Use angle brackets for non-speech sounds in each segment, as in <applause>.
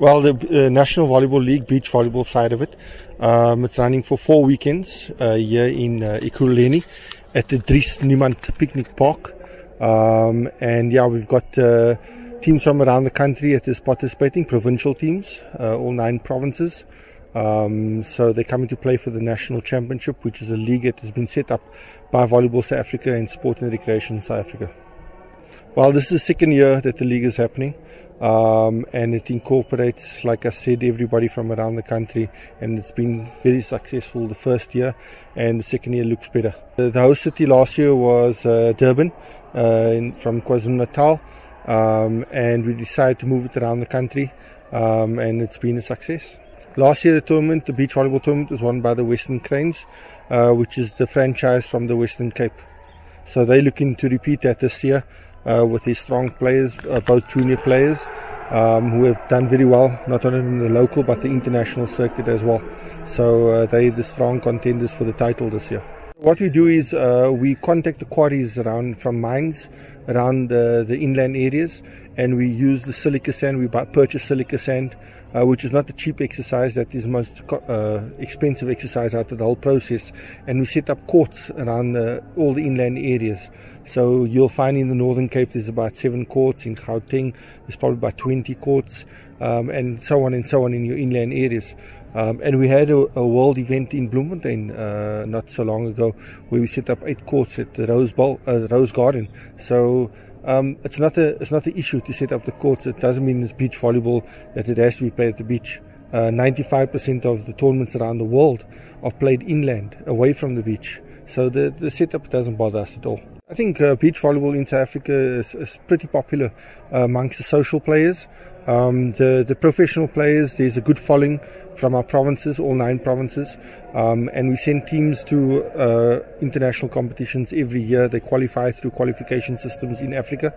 Well, the uh, National Volleyball League beach volleyball side of it, um, it's running for four weekends uh, here in uh, Ekurhuleni at the Dries Niemand Picnic Park. Um, and yeah, we've got uh, teams from around the country that is participating, provincial teams, uh, all nine provinces. Um, so they're coming to play for the national championship, which is a league that has been set up by Volleyball South Africa and Sport and Recreation South Africa. Well, this is the second year that the league is happening. Um, and it incorporates, like I said, everybody from around the country, and it's been very successful the first year, and the second year looks better. The, the host city last year was uh, Durban uh, in, from KwaZulu Natal, um, and we decided to move it around the country, um, and it's been a success. Last year, the tournament, the beach volleyball tournament, was won by the Western Cranes, uh, which is the franchise from the Western Cape. So they're looking to repeat that this year uh, with his strong players, uh, both junior players, um, who have done very well, not only in the local but the international circuit as well. So uh, they're the strong contenders for the title this year. What we do is uh, we contact the quarries around from mines around the, the inland areas, and we use the silica sand. We buy, purchase silica sand uh, which is not the cheap exercise, that is most uh, expensive exercise out of the whole process. And we set up courts around the, all the inland areas. So you'll find in the Northern Cape there's about seven courts, in Gauteng there's probably about 20 courts, um, and so on and so on in your inland areas. Um, and we had a, a, world event in Bloemfontein uh, not so long ago where we set up eight courts at the Rose, Bowl, uh, Rose Garden. So um, it's not a it's not an issue to set up the courts. It doesn't mean it's beach volleyball that it has to be played at the beach. Uh, 95% of the tournaments around the world are played inland, away from the beach. So the the setup doesn't bother us at all. I think uh, beach volleyball in South Africa is, is pretty popular uh, amongst the social players. Um, the, the professional players, there's a good following from our provinces, all nine provinces, um, and we send teams to uh, international competitions every year. They qualify through qualification systems in Africa,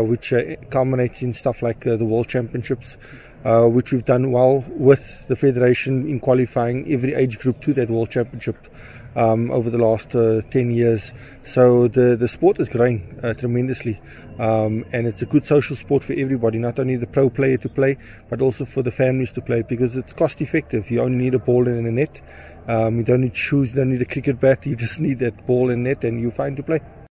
which uh, culminates in stuff like uh, the World Championships, uh, which we've done well with the federation in qualifying every age group to that World Championship um, over the last uh, 10 years. So the, the sport is growing uh, tremendously. Um, and it's a good social sport for everybody, not only the pro player to play, but also for the families to play because it's cost effective. You only need a ball and a net. Um, you don't need shoes, you don't need a cricket bat, <laughs> you just need that ball and net and you're fine to play.